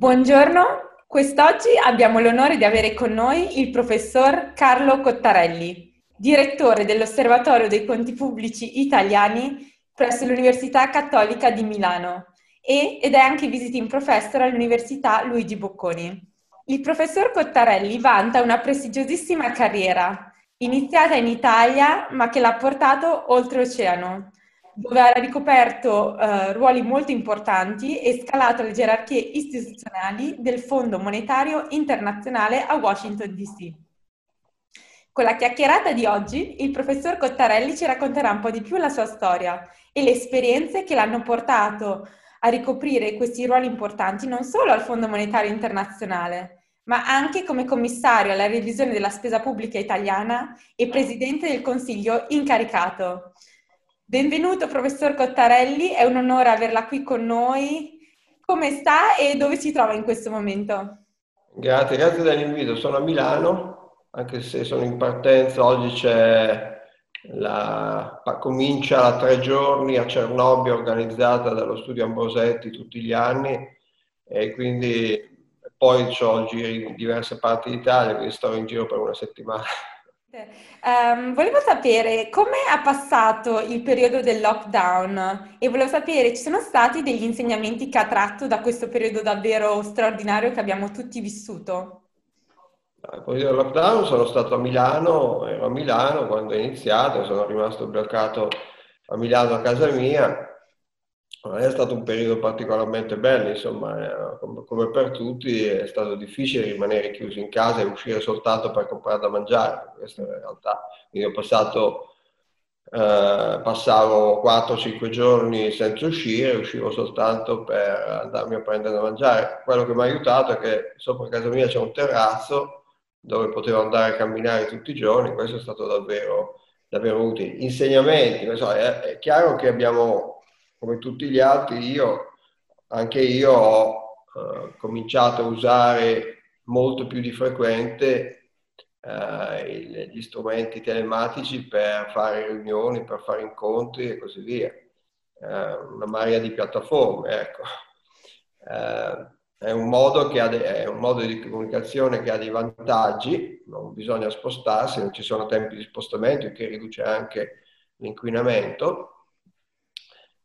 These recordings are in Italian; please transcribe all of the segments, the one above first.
Buongiorno, quest'oggi abbiamo l'onore di avere con noi il professor Carlo Cottarelli, direttore dell'Osservatorio dei Conti Pubblici Italiani presso l'Università Cattolica di Milano e, ed è anche visiting professor all'Università Luigi Bocconi. Il professor Cottarelli vanta una prestigiosissima carriera, iniziata in Italia ma che l'ha portato oltreoceano dove ha ricoperto uh, ruoli molto importanti e scalato le gerarchie istituzionali del Fondo Monetario Internazionale a Washington DC. Con la chiacchierata di oggi, il professor Cottarelli ci racconterà un po' di più la sua storia e le esperienze che l'hanno portato a ricoprire questi ruoli importanti non solo al Fondo Monetario Internazionale, ma anche come commissario alla revisione della spesa pubblica italiana e presidente del Consiglio incaricato. Benvenuto professor Cottarelli, è un onore averla qui con noi. Come sta e dove si trova in questo momento? Grazie, grazie dell'invito. Sono a Milano, anche se sono in partenza. Oggi c'è la, comincia a tre giorni a Cernobbio organizzata dallo studio Ambrosetti tutti gli anni e quindi poi ho giri in diverse parti d'Italia, quindi sto in giro per una settimana. Um, volevo sapere come ha passato il periodo del lockdown e volevo sapere ci sono stati degli insegnamenti che ha tratto da questo periodo davvero straordinario che abbiamo tutti vissuto. Al periodo del lockdown sono stato a Milano, ero a Milano quando è iniziato, sono rimasto bloccato a Milano a casa mia è stato un periodo particolarmente bello, insomma, come per tutti è stato difficile rimanere chiusi in casa e uscire soltanto per comprare da mangiare, questa è la realtà. Quindi ho passato, eh, passavo 4-5 giorni senza uscire, uscivo soltanto per andarmi a prendere da mangiare. Quello che mi ha aiutato è che sopra casa mia c'è un terrazzo dove potevo andare a camminare tutti i giorni, questo è stato davvero, davvero utile. Insegnamenti, so, è, è chiaro che abbiamo come tutti gli altri, io, anche io ho eh, cominciato a usare molto più di frequente eh, gli strumenti telematici per fare riunioni, per fare incontri e così via. Eh, una marea di piattaforme, ecco. Eh, è un, modo che ha de- è un modo di comunicazione che ha dei vantaggi, non bisogna spostarsi, non ci sono tempi di spostamento, il che riduce anche l'inquinamento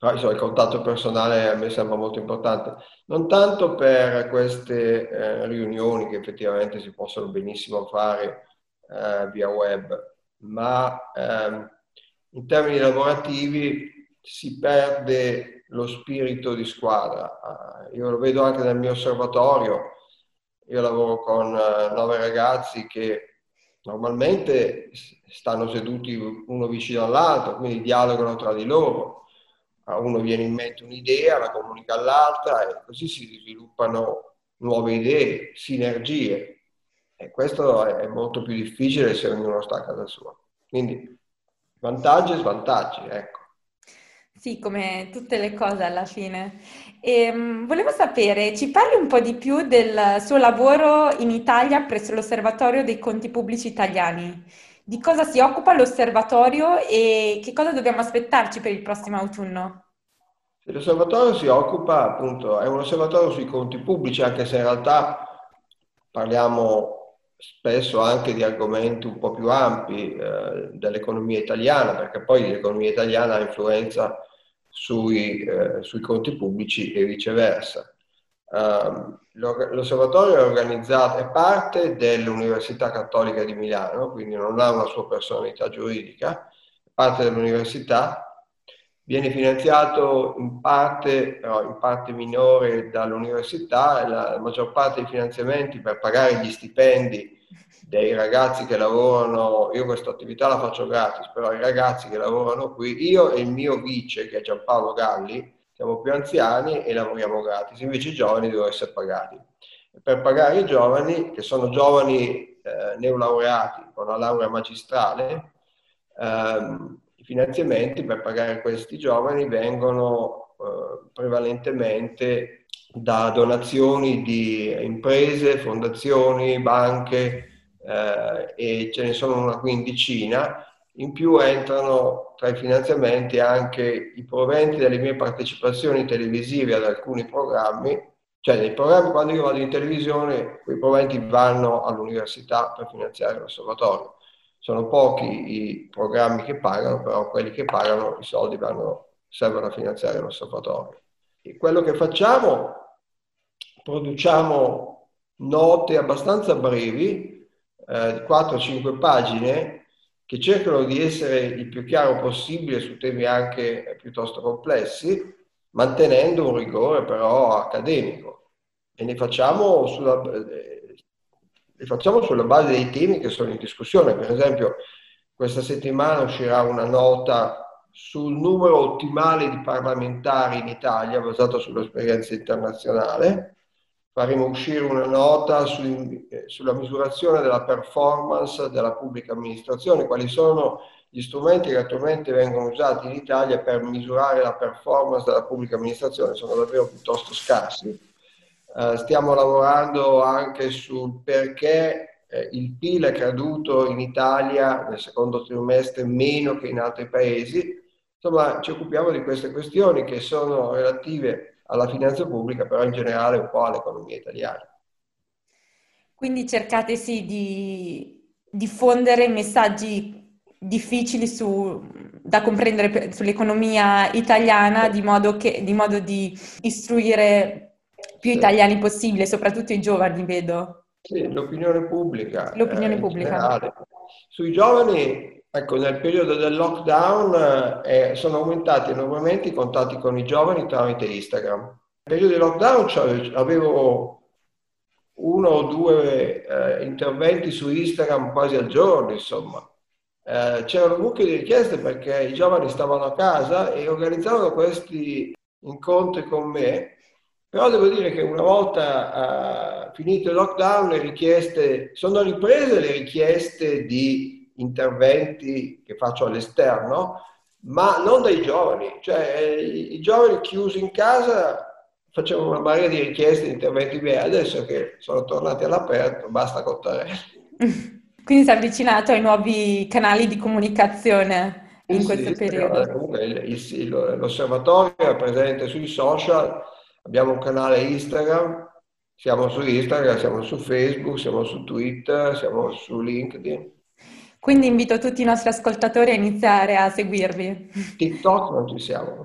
però insomma, il contatto personale a me sembra molto importante, non tanto per queste eh, riunioni che effettivamente si possono benissimo fare eh, via web, ma ehm, in termini lavorativi si perde lo spirito di squadra. Uh, io lo vedo anche nel mio osservatorio, io lavoro con uh, nove ragazzi che normalmente stanno seduti uno vicino all'altro, quindi dialogano tra di loro a uno viene in mente un'idea, la comunica all'altra e così si sviluppano nuove idee, sinergie. E questo è molto più difficile se ognuno sta a casa sua. Quindi vantaggi e svantaggi, ecco. Sì, come tutte le cose alla fine. E, um, volevo sapere, ci parli un po' di più del suo lavoro in Italia presso l'Osservatorio dei Conti Pubblici Italiani. Di cosa si occupa l'osservatorio e che cosa dobbiamo aspettarci per il prossimo autunno? L'osservatorio si occupa appunto, è un osservatorio sui conti pubblici, anche se in realtà parliamo spesso anche di argomenti un po' più ampi eh, dell'economia italiana, perché poi l'economia italiana ha influenza sui, eh, sui conti pubblici e viceversa. Uh, l'osservatorio è organizzato, è parte dell'Università Cattolica di Milano, quindi non ha una sua personalità giuridica, è parte dell'università, viene finanziato in parte, no, in parte minore dall'università, la maggior parte dei finanziamenti per pagare gli stipendi dei ragazzi che lavorano, io questa attività la faccio gratis, però i ragazzi che lavorano qui, io e il mio vice che è Giampaolo Galli, siamo più anziani e lavoriamo gratis, invece i giovani devono essere pagati. per pagare i giovani, che sono giovani eh, neolaureati con la laurea magistrale, ehm, i finanziamenti per pagare questi giovani vengono eh, prevalentemente da donazioni di imprese, fondazioni, banche eh, e ce ne sono una quindicina in più entrano tra i finanziamenti anche i proventi delle mie partecipazioni televisive ad alcuni programmi Cioè, nei programmi, quando io vado in televisione, quei proventi vanno all'università per finanziare l'osservatorio. Sono pochi i programmi che pagano, però quelli che pagano i soldi vanno, servono a finanziare l'osservatorio. E quello che facciamo, produciamo note abbastanza brevi, eh, 4-5 pagine, che cercano di essere il più chiaro possibile su temi anche piuttosto complessi, mantenendo un rigore però accademico. E ne facciamo sulla, eh, le facciamo sulla base dei temi che sono in discussione. Per esempio, questa settimana uscirà una nota sul numero ottimale di parlamentari in Italia, basata sull'esperienza internazionale. Faremo uscire una nota su, eh, sulla misurazione della performance della pubblica amministrazione, quali sono gli strumenti che attualmente vengono usati in Italia per misurare la performance della pubblica amministrazione sono davvero piuttosto scarsi. Uh, stiamo lavorando anche sul perché eh, il PIL è caduto in Italia nel secondo trimestre meno che in altri paesi. Insomma, ci occupiamo di queste questioni che sono relative alla finanza pubblica, però in generale un po' all'economia italiana. Quindi cercate sì di diffondere messaggi difficili su, da comprendere sull'economia italiana di modo, che, di modo di istruire più italiani possibile, soprattutto i giovani, vedo. Sì, l'opinione pubblica. L'opinione eh, pubblica. Sui giovani, ecco, nel periodo del lockdown eh, sono aumentati enormemente i contatti con i giovani tramite Instagram. Nel periodo del lockdown cioè, avevo uno o due eh, interventi su Instagram quasi al giorno, insomma eh, c'erano mucche di richieste perché i giovani stavano a casa e organizzavano questi incontri con me, però devo dire che una volta uh, finito il lockdown le richieste, sono riprese le richieste di interventi che faccio all'esterno, ma non dai giovani, cioè i, i giovani chiusi in casa facevano una marea di richieste di interventi miei, adesso che sono tornati all'aperto basta Cottarelli. Quindi si è avvicinato ai nuovi canali di comunicazione in sì, questo sì, periodo. Il, il, l'osservatorio è presente sui social, abbiamo un canale Instagram, siamo su Instagram, siamo su Facebook, siamo su Twitter, siamo su LinkedIn. Quindi invito tutti i nostri ascoltatori a iniziare a seguirvi. TikTok non ci siamo.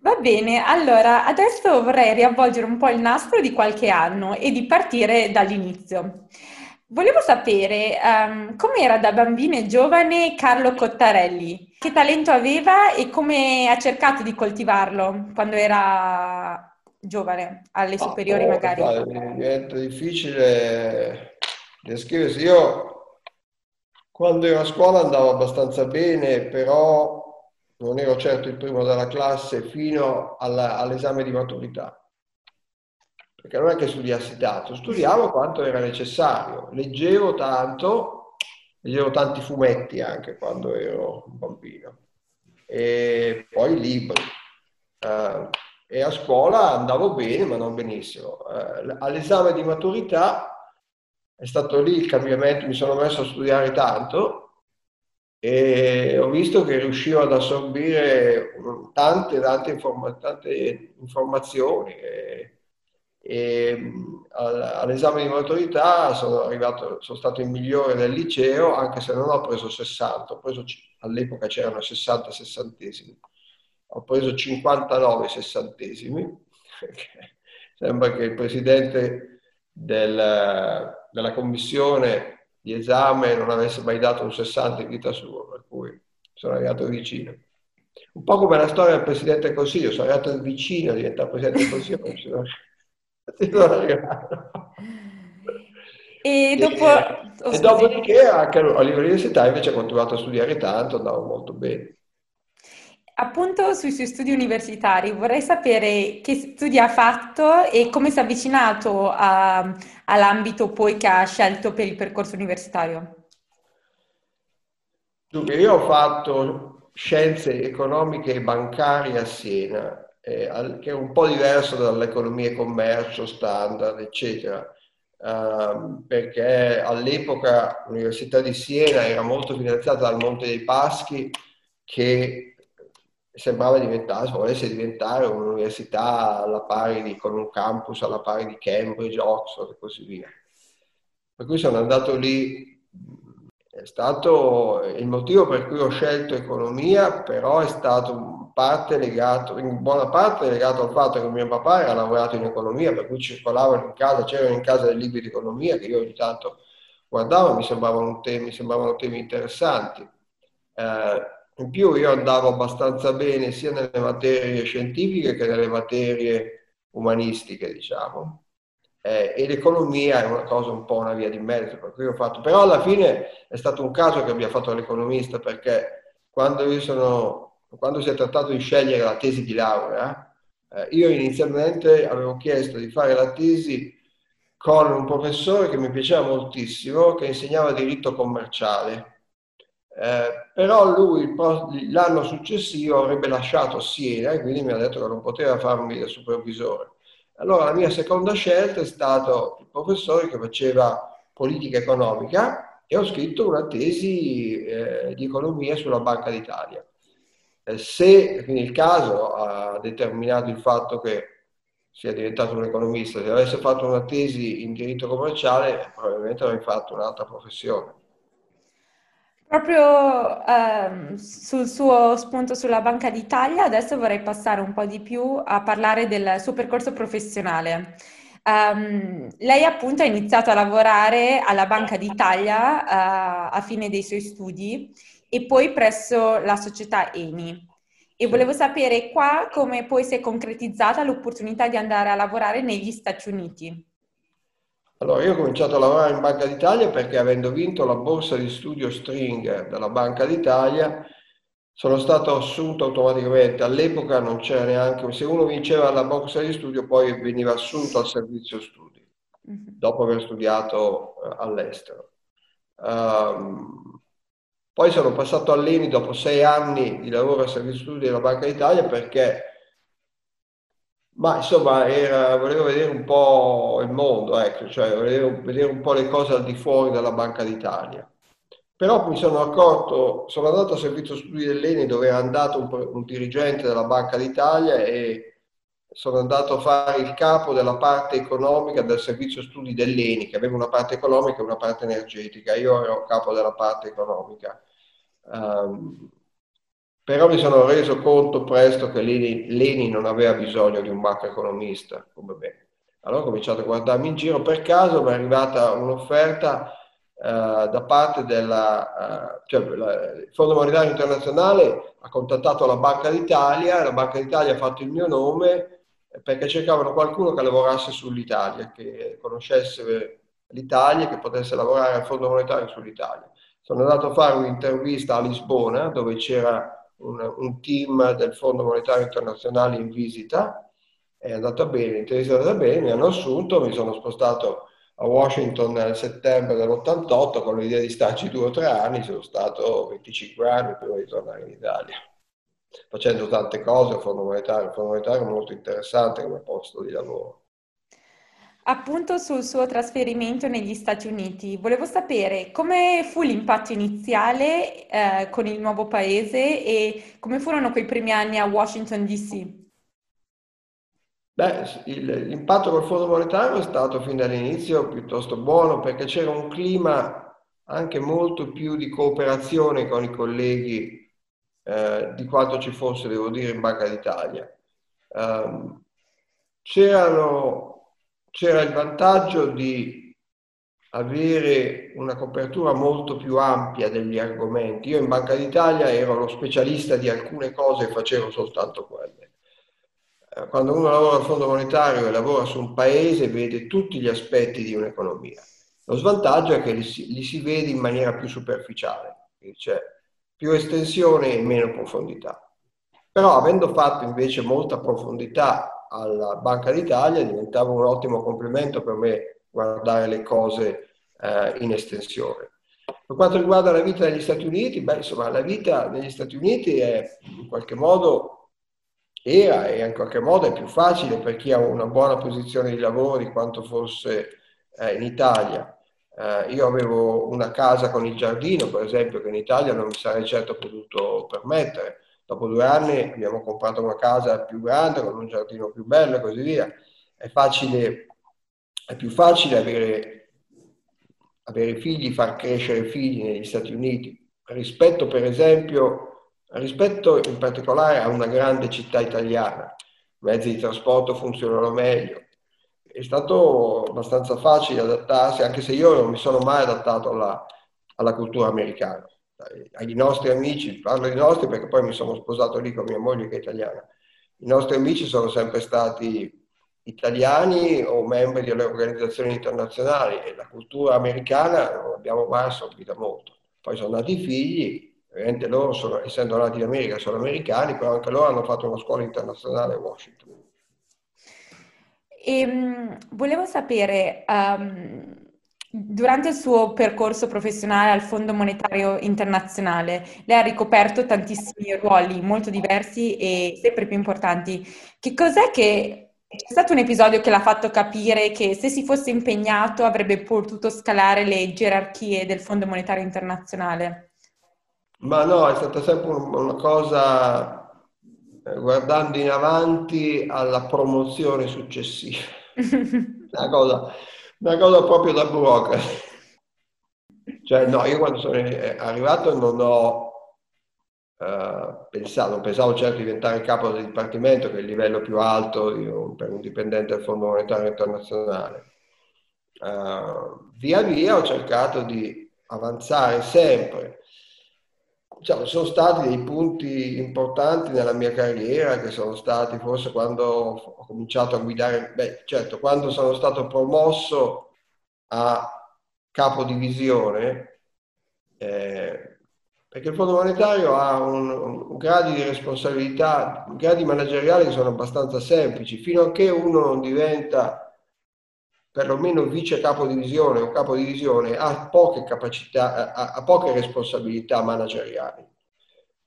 Va bene, allora adesso vorrei riavvolgere un po' il nastro di qualche anno e di partire dall'inizio. Volevo sapere um, com'era da bambino e giovane Carlo Cottarelli, che talento aveva e come ha cercato di coltivarlo quando era giovane, alle superiori oh, magari. Guarda, diventa difficile descriversi. Io quando ero a scuola andavo abbastanza bene, però non ero certo il primo della classe fino alla, all'esame di maturità perché non è che studiassi tanto, studiavo quanto era necessario, leggevo tanto, leggevo tanti fumetti anche quando ero un bambino, e poi libri. Uh, e a scuola andavo bene, ma non benissimo. Uh, all'esame di maturità è stato lì il cambiamento, mi sono messo a studiare tanto e ho visto che riuscivo ad assorbire tante, tante, informa- tante informazioni. E, e all'esame di maturità sono arrivato, sono stato il migliore del liceo, anche se non ho preso 60, ho preso, all'epoca c'erano 60 sessantesimi, ho preso 59 sessantesimi, sembra che il presidente del, della commissione di esame non avesse mai dato un 60 in vita sua, per cui sono arrivato vicino. Un po' come la storia del Presidente del Consiglio, sono arrivato vicino a diventare Presidente del Consiglio, e dopo... Oh, e dopodiché anche all'università invece ho continuato a studiare tanto, andavo molto bene. Appunto sui suoi studi universitari vorrei sapere che studi ha fatto e come si è avvicinato a, all'ambito poi che ha scelto per il percorso universitario. Dunque, io ho fatto scienze economiche e bancarie a Siena eh, che è un po' diverso dall'economia e commercio standard, eccetera, uh, perché all'epoca l'Università di Siena era molto finanziata dal Monte dei Paschi che sembrava diventare, volesse diventare un'università alla pari di, con un campus alla pari di Cambridge, Oxford e così via. Per cui sono andato lì, è stato il motivo per cui ho scelto economia, però è stato parte legato, in buona parte legato al fatto che mio papà era lavorato in economia, per cui circolavano in casa, c'erano in casa dei libri di economia che io ogni tanto guardavo, mi sembravano temi, mi sembravano temi interessanti. Eh, in più io andavo abbastanza bene sia nelle materie scientifiche che nelle materie umanistiche, diciamo. Eh, e l'economia è una cosa un po' una via di mezzo, per cui ho fatto. Però alla fine è stato un caso che abbia fatto l'economista, perché quando, io sono, quando si è trattato di scegliere la tesi di laurea, eh, io inizialmente avevo chiesto di fare la tesi con un professore che mi piaceva moltissimo, che insegnava diritto commerciale eh, però lui l'anno successivo avrebbe lasciato Siena e quindi mi ha detto che non poteva farmi da supervisore. Allora la mia seconda scelta è stato il professore che faceva politica economica e ho scritto una tesi eh, di economia sulla Banca d'Italia. Eh, se quindi il caso ha determinato il fatto che sia diventato un economista, se avesse fatto una tesi in diritto commerciale probabilmente avrei fatto un'altra professione. Proprio ehm, sul suo spunto sulla Banca d'Italia, adesso vorrei passare un po' di più a parlare del suo percorso professionale. Um, lei appunto ha iniziato a lavorare alla Banca d'Italia uh, a fine dei suoi studi e poi presso la società Eni. E volevo sapere qua come poi si è concretizzata l'opportunità di andare a lavorare negli Stati Uniti. Allora, io ho cominciato a lavorare in Banca d'Italia perché avendo vinto la borsa di studio Stringer dalla Banca d'Italia, sono stato assunto automaticamente. All'epoca non c'era neanche, se uno vinceva la borsa di studio poi veniva assunto al servizio studi, mhm. dopo aver studiato uh, all'estero. Um, poi sono passato all'ENI dopo sei anni di lavoro al servizio studi della Banca d'Italia perché ma insomma, era, volevo vedere un po' il mondo, ecco, cioè volevo vedere un po' le cose al di fuori della Banca d'Italia. Però mi sono accorto, sono andato al servizio studi dell'ENI dove era andato un, un dirigente della Banca d'Italia e sono andato a fare il capo della parte economica del servizio studi dell'ENI, che aveva una parte economica e una parte energetica. Io ero capo della parte economica. Um, però mi sono reso conto presto che Leni, Leni non aveva bisogno di un macroeconomista come me. Allora ho cominciato a guardarmi in giro, per caso mi è arrivata un'offerta uh, da parte della, uh, cioè, Fondo Monetario Internazionale ha contattato la Banca d'Italia, la Banca d'Italia ha fatto il mio nome perché cercavano qualcuno che lavorasse sull'Italia, che conoscesse l'Italia, che potesse lavorare al Fondo Monetario sull'Italia. Sono andato a fare un'intervista a Lisbona dove c'era un, un, team del Fondo Monetario Internazionale in visita, è andata bene, l'intervista è andata bene, mi hanno assunto, mi sono spostato a Washington nel settembre dell'88 con l'idea di starci due o tre anni, sono stato 25 anni prima di tornare in Italia, facendo tante cose al Fondo Monetario, il è molto interessante come posto di lavoro. Appunto sul suo trasferimento negli Stati Uniti, volevo sapere come fu l'impatto iniziale eh, con il nuovo paese e come furono quei primi anni a Washington DC. Beh, l'impatto col Fondo Monetario è stato fin dall'inizio piuttosto buono perché c'era un clima anche molto più di cooperazione con i colleghi eh, di quanto ci fosse, devo dire, in Banca d'Italia. Um, c'erano c'era il vantaggio di avere una copertura molto più ampia degli argomenti. Io in Banca d'Italia ero lo specialista di alcune cose e facevo soltanto quelle. Eh, quando uno lavora al Fondo Monetario e lavora su un paese vede tutti gli aspetti di un'economia. Lo svantaggio è che li si, li si vede in maniera più superficiale, c'è più estensione e meno profondità. Però avendo fatto invece molta profondità alla Banca d'Italia diventava un ottimo complimento per me guardare le cose eh, in estensione. Per quanto riguarda la vita negli Stati Uniti, beh, insomma, la vita negli Stati Uniti è in qualche modo era e in qualche modo è più facile per chi ha una buona posizione di lavoro di quanto fosse eh, in Italia. Eh, io avevo una casa con il giardino, per esempio, che in Italia non mi sarei certo potuto permettere Dopo due anni abbiamo comprato una casa più grande, con un giardino più bello e così via. È, facile, è più facile avere, avere figli, far crescere figli negli Stati Uniti rispetto per esempio, rispetto in particolare a una grande città italiana. I mezzi di trasporto funzionano meglio. È stato abbastanza facile adattarsi, anche se io non mi sono mai adattato alla, alla cultura americana ai nostri amici, parlo di nostri perché poi mi sono sposato lì con mia moglie che è italiana, i nostri amici sono sempre stati italiani o membri delle organizzazioni internazionali e la cultura americana non l'abbiamo mai assorbita molto. Poi sono nati i figli, ovviamente loro, sono, essendo nati in America, sono americani, però anche loro hanno fatto una scuola internazionale a Washington. E, um, volevo sapere, um, Durante il suo percorso professionale al Fondo Monetario Internazionale, lei ha ricoperto tantissimi ruoli molto diversi e sempre più importanti. Che cos'è che c'è stato un episodio che l'ha fatto capire che se si fosse impegnato avrebbe potuto scalare le gerarchie del Fondo Monetario Internazionale? Ma no, è stata sempre una cosa eh, guardando in avanti alla promozione successiva. una cosa una cosa proprio da burocrate. Cioè, no, io quando sono arrivato non ho uh, pensato, non pensavo certo di diventare capo del dipartimento, che è il livello più alto un, per un dipendente del Fondo Monetario Internazionale. Uh, via via ho cercato di avanzare sempre. Diciamo, sono stati dei punti importanti nella mia carriera che sono stati forse quando ho cominciato a guidare, beh certo, quando sono stato promosso a capo divisione, eh, perché il Fondo Monetario ha un, un gradi di responsabilità, gradi manageriali che sono abbastanza semplici, fino a che uno non diventa perlomeno vice capo divisione o capo divisione ha poche capacità, ha, ha poche responsabilità manageriali.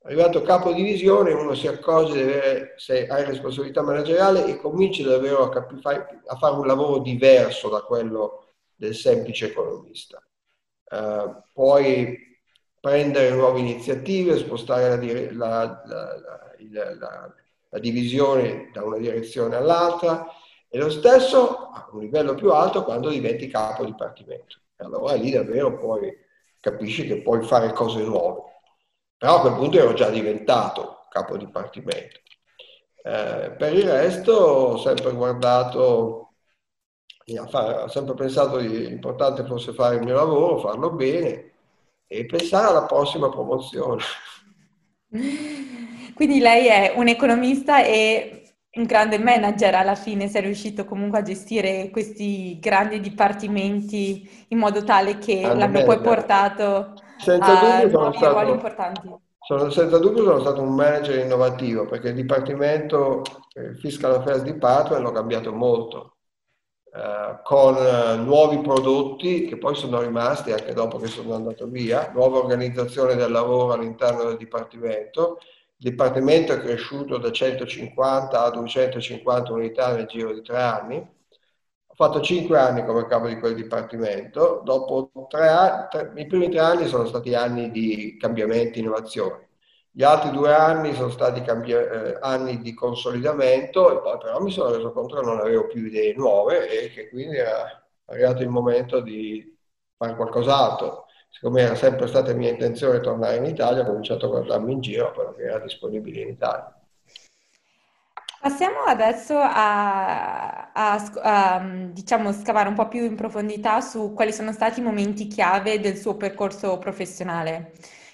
Arrivato capo divisione uno si accorge di avere, se hai responsabilità manageriale e comincia davvero a, capi, a fare un lavoro diverso da quello del semplice economista. Uh, puoi prendere nuove iniziative, spostare la, la, la, la divisione da una direzione all'altra, e lo stesso a un livello più alto quando diventi capo dipartimento. Allora lì davvero poi capisci che puoi fare cose nuove. Però a quel punto ero già diventato capo dipartimento. Eh, per il resto ho sempre guardato, ho sempre pensato che l'importante fosse fare il mio lavoro, farlo bene e pensare alla prossima promozione. Quindi lei è un economista e un grande manager alla fine, sei riuscito comunque a gestire questi grandi dipartimenti in modo tale che grande l'abbia poi portato senza a nuovi stato, ruoli importanti. Sono, senza dubbio sono stato un manager innovativo perché il dipartimento il Fiscal Affairs Department l'ho cambiato molto. Uh, con uh, nuovi prodotti che poi sono rimasti anche dopo che sono andato via, nuova organizzazione del lavoro all'interno del Dipartimento il Dipartimento è cresciuto da 150 a 250 unità nel giro di tre anni. Ho fatto cinque anni come capo di quel Dipartimento. Dopo tre anni, tre, i primi tre anni sono stati anni di cambiamenti, innovazioni. Gli altri due anni sono stati cambi- eh, anni di consolidamento e poi però mi sono reso conto che non avevo più idee nuove e che quindi era arrivato il momento di fare qualcos'altro siccome era sempre stata mia intenzione tornare in Italia, ho cominciato a guardarmi in giro quello che era disponibile in Italia. Passiamo adesso a, a, a, diciamo, scavare un po' più in profondità su quali sono stati i momenti chiave del suo percorso professionale.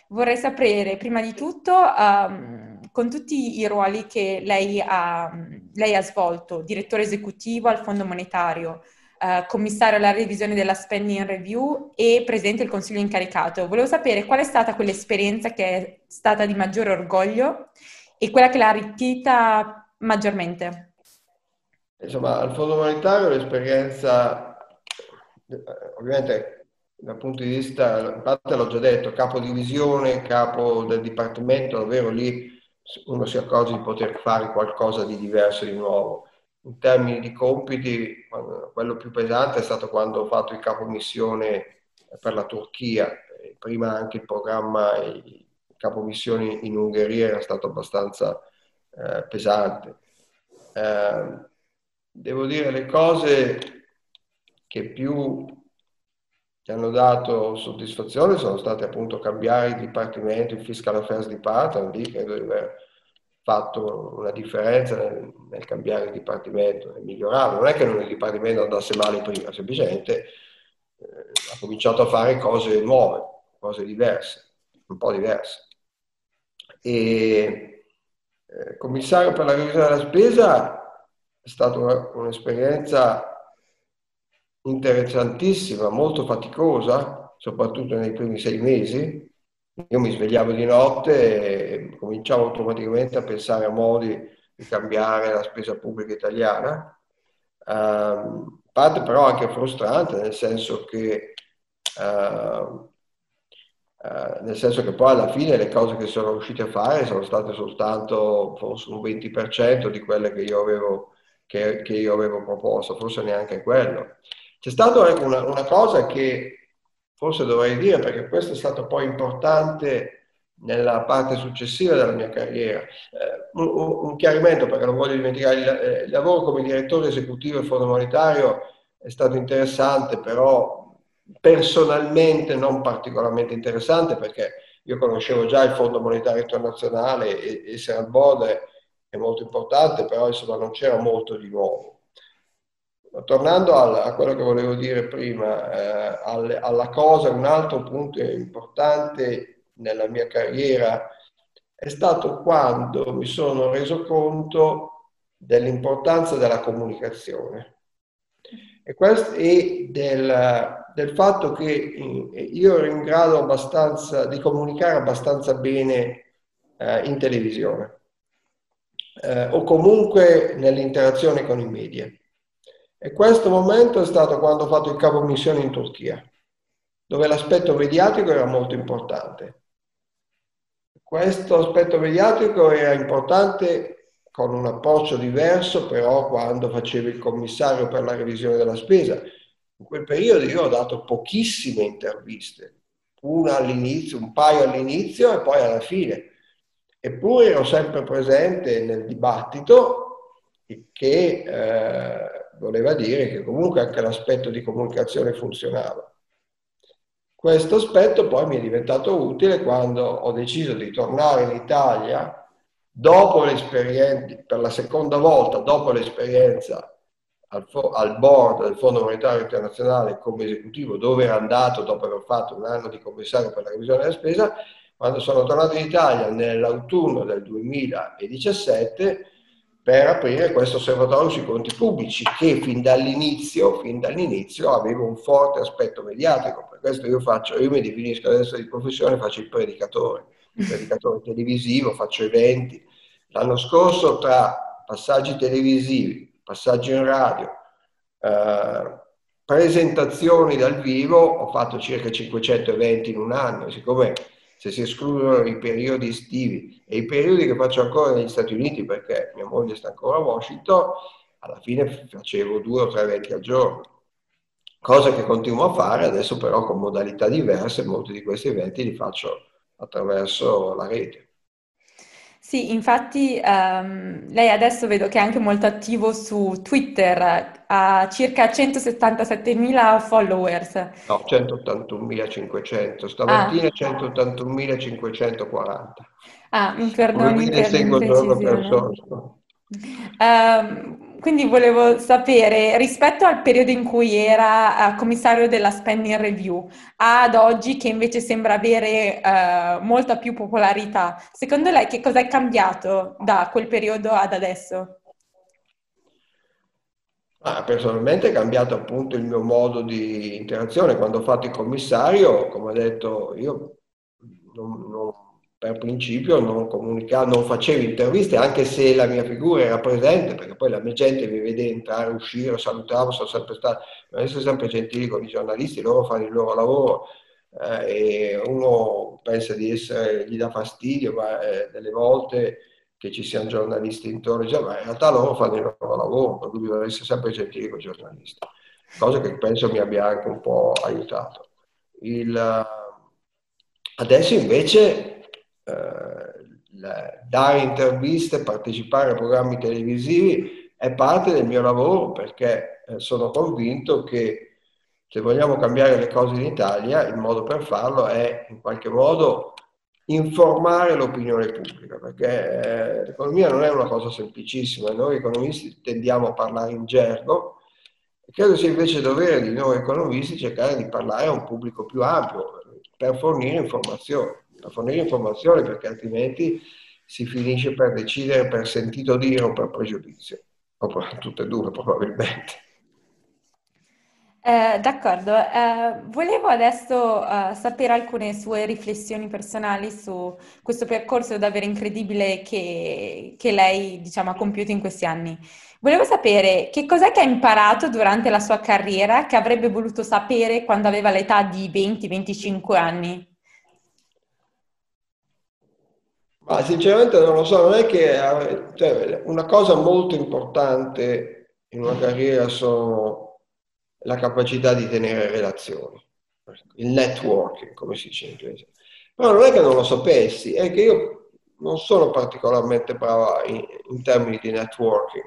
Vorrei sapere, prima di tutto, um, con tutti i ruoli che lei ha, lei ha svolto, direttore esecutivo al Fondo Monetario, uh, commissario alla revisione della spending review e presidente del consiglio incaricato. Volevo sapere qual è stata quell'esperienza che è stata di maggiore orgoglio e quella che l'ha arricchita maggiormente. Insomma, al Fondo Monetario l'esperienza, eh, ovviamente dal punto di vista, in parte l'ho già detto, capo divisione, capo del dipartimento, davvero lì uno si accorge di poter fare qualcosa di diverso, di nuovo in termini di compiti, quello più pesante è stato quando ho fatto il capo missione per la Turchia, prima anche il programma, il capomissioni in Ungheria era stato abbastanza eh, pesante. Eh, devo dire le cose che più ti hanno dato soddisfazione sono state appunto cambiare il dipartimento, il Fiscal Affairs Department, lì credo di aver fatto una differenza nel, nel cambiare il dipartimento, nel migliorare. Non è che il dipartimento andasse male prima, semplicemente eh, ha cominciato a fare cose nuove, cose diverse, un po' diverse. E eh, commissario per la revisione della spesa è stata una, un'esperienza interessantissima, molto faticosa, soprattutto nei primi sei mesi. Io mi svegliavo di notte e cominciavo automaticamente a pensare a modi di cambiare la spesa pubblica italiana. Uh, parte però anche frustrante, nel senso che uh, Uh, nel senso che poi alla fine le cose che sono riusciti a fare sono state soltanto forse un 20% di quelle che io avevo, che, che io avevo proposto, forse neanche quello. C'è stata ecco, una, una, cosa che forse dovrei dire, perché questo è stato poi importante nella parte successiva della mia carriera. Eh, un, un, chiarimento, perché non voglio dimenticare, il, eh, il lavoro come direttore esecutivo del Fondo Monetario è stato interessante, però personalmente non particolarmente interessante perché io conoscevo già il Fondo Monetario Internazionale e essere al board è molto importante, però insomma non c'era molto di nuovo. Tornando al, a quello che volevo dire prima, eh, al, alla cosa, un altro punto importante nella mia carriera è stato quando mi sono reso conto dell'importanza della comunicazione e, questo, e del, del, fatto che io ero in grado abbastanza di comunicare abbastanza bene eh, in televisione eh, o comunque nell'interazione con i media. E questo momento è stato quando ho fatto il capo missione in Turchia, dove l'aspetto mediatico era molto importante. Questo aspetto mediatico era importante con un approccio diverso però quando facevo il commissario per la revisione della spesa. In quel periodo io ho dato pochissime interviste, una all'inizio, un paio all'inizio e poi alla fine. Eppure ero sempre presente nel dibattito che eh, voleva dire che comunque anche l'aspetto di comunicazione funzionava. Questo aspetto poi mi è diventato utile quando ho deciso di tornare in Italia dopo l'esperienza, per la seconda volta dopo l'esperienza al, al, board del Fondo Monetario Internazionale come esecutivo, dove era andato dopo aver fatto un anno di commissario per la revisione della spesa, quando sono tornato in Italia nell'autunno del 2017 per aprire questo osservatorio sui conti pubblici che fin dall'inizio, fin dall'inizio aveva un forte aspetto mediatico. Per questo io faccio, io mi definisco adesso di professione, faccio il predicatore predicatore televisivo, faccio eventi. L'anno scorso tra passaggi televisivi, passaggi in radio, eh, presentazioni dal vivo, ho fatto circa 500 eventi in un anno. Siccome se si escludono i periodi estivi e i periodi che faccio ancora negli Stati Uniti, perché mia moglie sta ancora a Washington, alla fine facevo due o tre eventi al giorno. Cosa che continuo a fare adesso però con modalità diverse, molti di questi eventi li faccio attraverso la rete. Sì, infatti um, lei adesso vedo che è anche molto attivo su Twitter, ha circa 177.000 followers. No, 181.500, stamattina ah. 181.540. Ah, mi perdoni per l'imprecisione. Um, quindi volevo sapere, rispetto al periodo in cui era uh, commissario della spending review, ad oggi che invece sembra avere uh, molta più popolarità, secondo lei che cosa è cambiato da quel periodo ad adesso? Ah, personalmente è cambiato appunto il mio modo di interazione. Quando ho fatto il commissario, come ho detto, io non, non per principio non comunicavo, non facevo interviste, anche se la mia figura era presente, perché poi la mia gente mi vede entrare, uscire, salutavo, sono sempre stato, essere sempre gentili con i giornalisti, loro fanno il loro lavoro eh, e uno pensa di essere, gli dà fastidio, ma eh, delle volte che ci siano giornalisti intorno, cioè, ma in realtà loro fanno il loro lavoro, per cui bisogna essere sempre gentili con i giornalisti, cosa che penso mi abbia anche un po' aiutato. Il, adesso invece eh, dare interviste, partecipare a programmi televisivi è parte del mio lavoro perché eh, sono convinto che se vogliamo cambiare le cose in Italia, il modo per farlo è in qualche modo informare l'opinione pubblica, perché eh, l'economia non è una cosa semplicissima, noi economisti tendiamo a parlare in gergo, credo sia invece dovere di noi economisti cercare di parlare a un pubblico più ampio per fornire informazioni, per fornire informazioni perché altrimenti si finisce per decidere per sentito dire o per pregiudizio, o per tutte e due probabilmente. Eh, d'accordo, eh, volevo adesso eh, sapere alcune sue riflessioni personali su questo percorso davvero incredibile che, che lei diciamo, ha compiuto in questi anni. Volevo sapere che cos'è che ha imparato durante la sua carriera che avrebbe voluto sapere quando aveva l'età di 20-25 anni. Ma sinceramente non lo so, non è che cioè, una cosa molto importante in una carriera sono la capacità di tenere relazioni, il networking, come si dice in inglese. Però non è che non lo sapessi, è che io non sono particolarmente brava in, in termini di networking.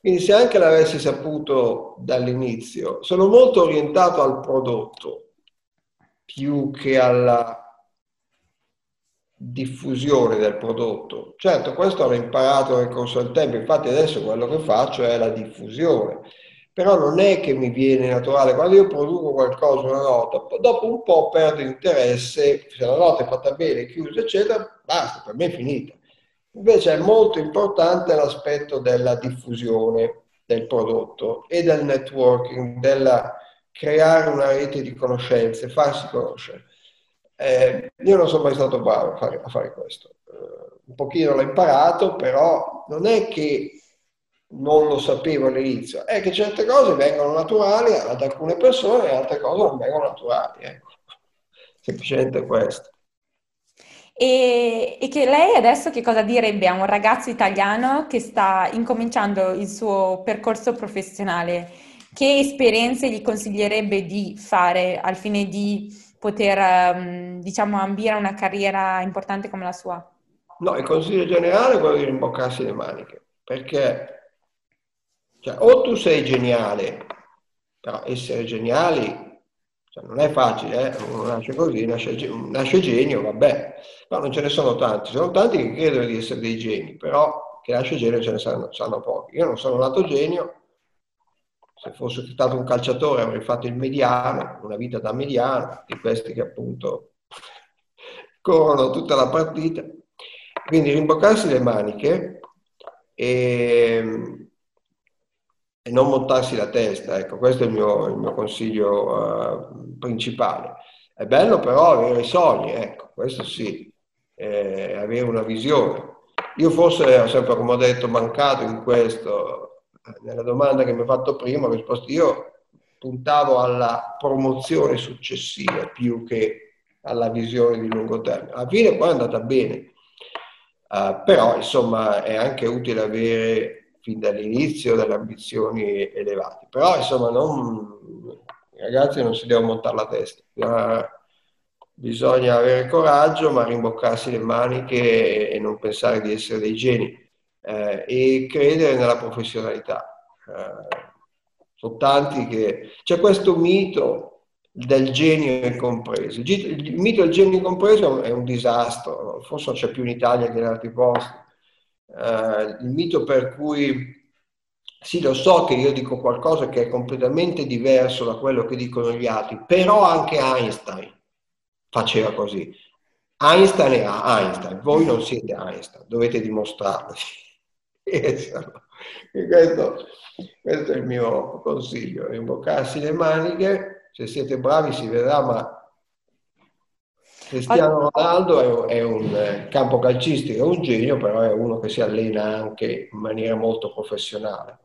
Quindi se anche l'avessi saputo dall'inizio, sono molto orientato al prodotto più che alla diffusione del prodotto. Certo, questo l'ho imparato nel corso del tempo, infatti adesso quello che faccio è la diffusione però non è che mi viene naturale. Quando io produco qualcosa, una nota, dopo un po' perdo interesse, se la nota è fatta bene, chiusa, eccetera, basta, per me è finita. Invece è molto importante l'aspetto della diffusione del prodotto e del networking, del creare una rete di conoscenze, farsi conoscere. Eh, io non sono mai stato bravo a fare, a fare questo. Eh, un pochino l'ho imparato, però non è che non lo sapevo all'inizio, è che certe cose vengono naturali ad alcune persone e altre cose non vengono naturali. Ecco. Semplicemente questo. E, e, che lei adesso che cosa direbbe a un ragazzo italiano che sta incominciando il suo percorso professionale? Che esperienze gli consiglierebbe di fare al fine di poter, um, diciamo, ambire a una carriera importante come la sua? No, il consiglio generale è quello di rimboccarsi le maniche, perché cioè, o tu sei geniale, però essere geniali cioè, non è facile, eh? uno nasce così, nasce, nasce, genio, vabbè, però non ce ne sono tanti, sono tanti che credono di essere dei geni, però che nasce genio ce ne sanno, sanno pochi. Io non sono nato genio, se fossi stato un calciatore avrei fatto il mediano, una vita da mediano, di questi che appunto corrono tutta la partita. Quindi rimboccarsi le maniche e e non montarsi la testa, ecco, questo è il mio, il mio consiglio uh, principale. È bello però avere i sogni, ecco, questo sì, eh, avere una visione. Io forse ho sempre, come ho detto, mancato in questo, nella domanda che mi hai fatto prima, ho risposto io puntavo alla promozione successiva più che alla visione di lungo termine. Alla fine poi è andata bene, uh, però insomma è anche utile avere fin dall'inizio delle ambizioni elevate. Però insomma non, ragazzi non si devono montare la testa, bisogna avere coraggio ma rimboccarsi le maniche e, non pensare di essere dei geni eh, e credere nella professionalità. Eh, sono tanti che... C'è questo mito del genio incompreso. Il mito del genio incompreso è un disastro, forse non c'è più in Italia che in altri posti eh, il mito per cui sì, lo so che io dico qualcosa che è completamente diverso da quello che dicono gli altri, però anche Einstein faceva così. Einstein era Einstein, voi non siete Einstein, dovete dimostrarlo. questo, questo, è il mio consiglio, rimboccarsi le maniche, se siete bravi si vedrà, ma Cristiano Ronaldo è, un eh, campo calcistico, è un genio, però è uno che si allena anche in maniera molto professionale.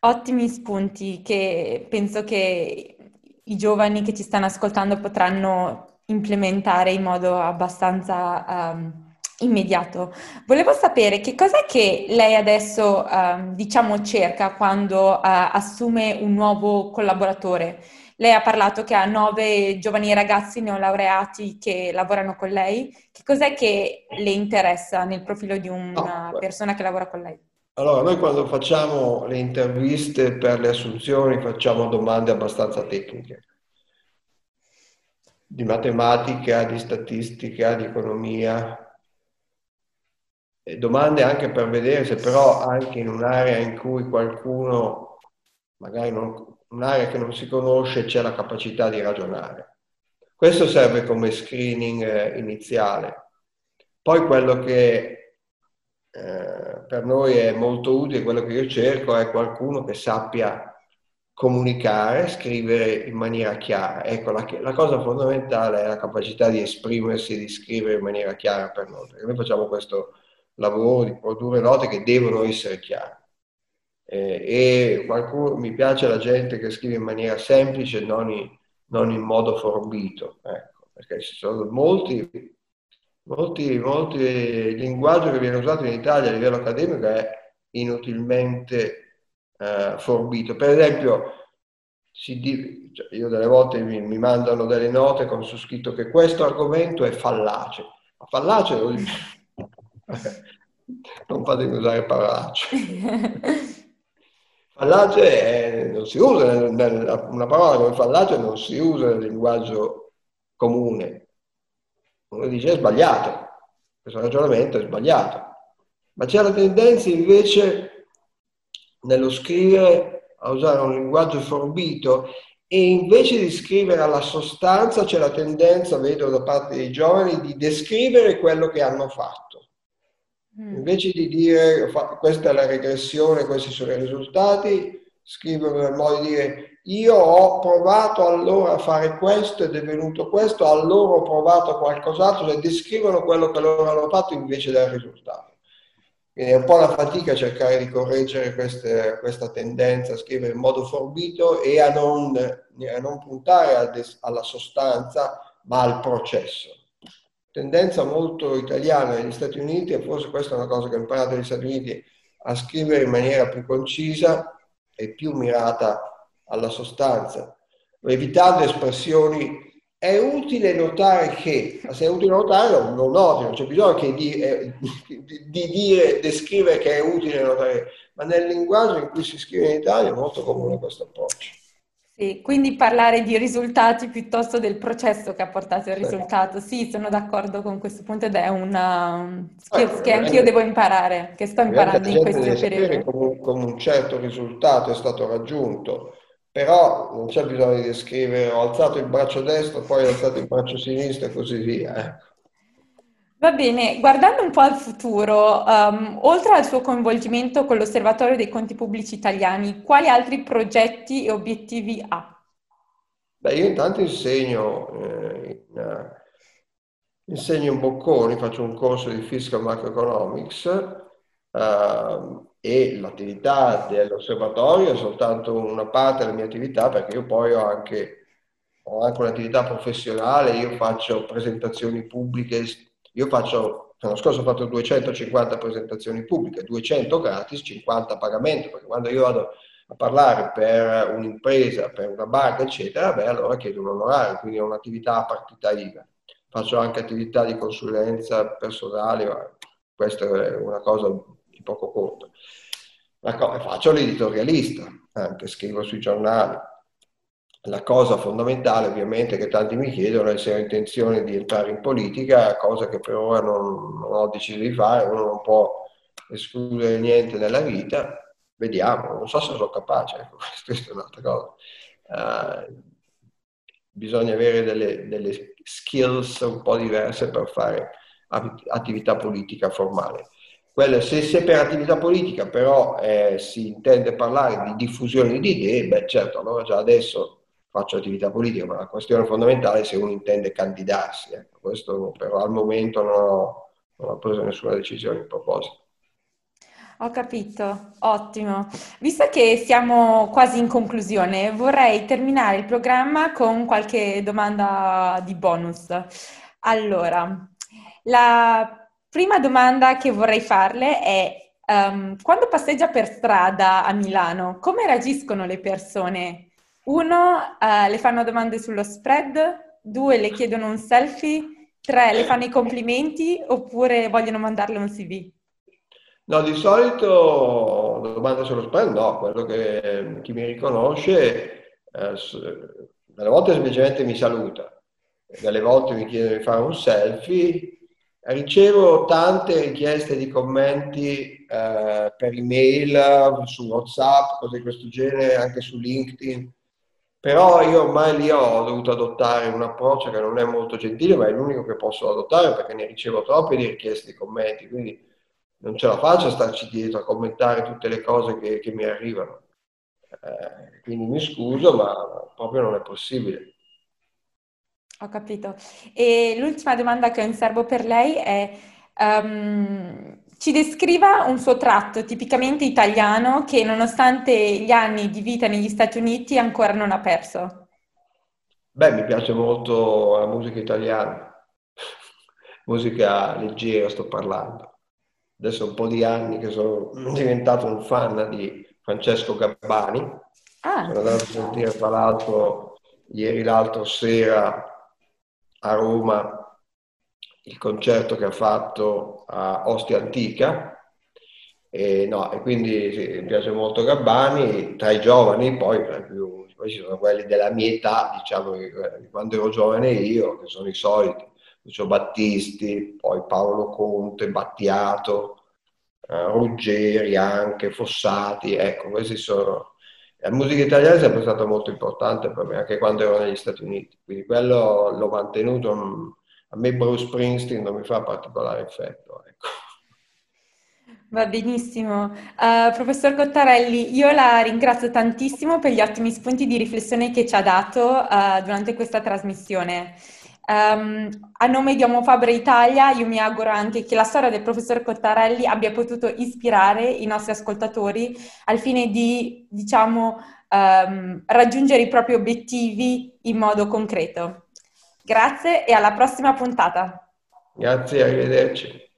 Ottimi spunti che penso che i giovani che ci stanno ascoltando potranno implementare in modo abbastanza um, immediato. Volevo sapere che cos'è che lei adesso, eh, diciamo, cerca quando eh, assume un nuovo collaboratore. Lei ha parlato che ha nove giovani ragazzi neolaureati che lavorano con lei. Che cos'è che le interessa nel profilo di una no, persona che lavora con lei? Allora, noi quando facciamo le interviste per le assunzioni facciamo domande abbastanza tecniche di matematica, di statistica, di economia, domande anche per vedere se però anche in un'area in cui qualcuno, magari non, un'area che non si conosce, c'è la capacità di ragionare. Questo serve come screening eh, iniziale. Poi quello che eh, per noi è molto utile, quello che io cerco, è qualcuno che sappia comunicare, scrivere in maniera chiara. Ecco, la, la, cosa fondamentale è la capacità di esprimersi, di scrivere in maniera chiara per noi, perché noi facciamo questo lavoro di produrre note che devono essere chiare. Eh, e qualcuno, mi piace la gente che scrive in maniera semplice, non in, non in modo forbito, ecco, perché ci sono molti, molti, molti, il linguaggio che viene usato in Italia a livello accademico è inutilmente eh, forbito. Per esempio, di, cioè io delle volte mi, mi, mandano delle note con su scritto che questo argomento è fallace. Ma fallace vuol dire non fatemi usare parolacce. fallace è, non si usa, una parola come fallace non si usa nel linguaggio comune. Uno dice è sbagliato, questo ragionamento è sbagliato. Ma c'è la tendenza invece nello scrivere a usare un linguaggio forbito e invece di scrivere alla sostanza c'è la tendenza, vedo da parte dei giovani, di descrivere quello che hanno fatto. Mm. Invece di dire questa è la regressione, questi sono i risultati, scrivono nel modo di dire io ho provato allora a fare questo ed è venuto questo, allora ho provato qualcos'altro, e descrivono quello che loro hanno fatto invece del risultato. Quindi è un po' la fatica cercare di correggere queste, questa tendenza a scrivere in modo forbito e a non, a non puntare alla sostanza ma al processo tendenza molto italiana negli Stati Uniti, e forse questa è una cosa che ho imparato negli Stati Uniti, a scrivere in maniera più concisa e più mirata alla sostanza, evitando espressioni è utile notare che, se è utile notare lo, lo noti, non c'è bisogno di, eh, di, dire, descrivere che è utile notare, ma nel linguaggio in cui si scrive in Italia è molto comune questo approccio. Sì, quindi parlare di risultati piuttosto del processo che ha portato il risultato. Sì, sono d'accordo con questo punto ed è una skills eh, che anch'io devo imparare, che sto imparando in questo periodo. Come, come un certo risultato è stato raggiunto, però non c'è bisogno di descrivere ho alzato il braccio destro, poi ho alzato il braccio sinistro e così via. Va bene, guardando un po' al futuro, um, oltre al suo coinvolgimento con l'Osservatorio dei Conti Pubblici Italiani, quali altri progetti e obiettivi ha? Beh, io intanto insegno, eh, in, uh, insegno in Bocconi, faccio un corso di Fiscal Macroeconomics uh, e l'attività dell'osservatorio è soltanto una parte della mia attività perché io poi ho anche, ho anche un'attività professionale, io faccio presentazioni pubbliche io faccio, l'anno scorso ho fatto 250 presentazioni pubbliche, 200 gratis, 50 pagamento, perché quando io vado a parlare per un'impresa, per una banca, eccetera, beh, allora chiedo un onorario, quindi è un'attività a partita IVA. Faccio anche attività di consulenza personale, ma questa è una cosa di poco conto. Faccio l'editorialista, anche scrivo sui giornali la cosa fondamentale ovviamente che tanti mi chiedono è se ho intenzione di entrare in politica, cosa che per ora non, non ho deciso di fare, uno non può escludere niente nella vita, vediamo, non so se sono capace, ecco, questa è un'altra cosa. Uh, bisogna avere delle, delle, skills un po' diverse per fare attività politica formale. Quello, se, se, per attività politica però eh, si intende parlare di diffusione di idee, beh certo, allora già adesso faccio attività politica, ma la questione fondamentale è se uno intende candidarsi. Ecco. Questo però al momento non ho, non ho preso nessuna decisione in proposito. Ho capito, ottimo. Visto che siamo quasi in conclusione, vorrei terminare il programma con qualche domanda di bonus. Allora, la prima domanda che vorrei farle è um, quando passeggia per strada a Milano, come reagiscono le persone? Uno, uh, le fanno domande sullo spread, due, le chiedono un selfie, tre, le fanno i complimenti. Oppure vogliono mandarle un CV? No, di solito domande sullo spread no, quello che chi mi riconosce eh, volte semplicemente mi saluta, delle volte mi chiede di fare un selfie, ricevo tante richieste di commenti eh, per email, su WhatsApp, cose di questo genere, anche su LinkedIn, però io ormai lì ho dovuto adottare un approccio che non è molto gentile, ma è l'unico che posso adottare perché ne ricevo troppe di richieste di commenti, quindi non ce la faccio a starci dietro a commentare tutte le cose che, che mi arrivano. Eh, quindi mi scuso, ma proprio non è possibile. Ho capito. E l'ultima domanda che ho in serbo per lei è, um, ci descriva un suo tratto tipicamente italiano che nonostante gli anni di vita negli Stati Uniti ancora non ha perso. Beh, mi piace molto la musica italiana, musica leggera sto parlando. Adesso un po' di anni che sono diventato un fan di Francesco Gabbani. Ah. Sono andato a sentire tra l'altro ieri l'altro sera a Roma il concerto che ha fatto a Ostia Antica. E, no, e quindi sì, mi piace molto Gabbani, tra i giovani poi, più, poi ci sono quelli della mia età, diciamo di quando ero giovane io, che sono i soliti, Lucio Battisti, poi Paolo Conte, Battiato, eh, Ruggeri anche, Fossati, ecco, questi sono... La musica italiana è sempre stata molto importante per me, anche quando ero negli Stati Uniti, quindi quello l'ho mantenuto. A me Bruce Springsteen non mi fa particolare effetto. Ecco. Va benissimo. Uh, professor Cottarelli, io la ringrazio tantissimo per gli ottimi spunti di riflessione che ci ha dato uh, durante questa trasmissione. Um, a nome di Homo Fabre Italia, io mi auguro anche che la storia del professor Cottarelli abbia potuto ispirare i nostri ascoltatori al fine di, diciamo, um, raggiungere i propri obiettivi in modo concreto. Grazie e alla prossima puntata. Grazie, arrivederci.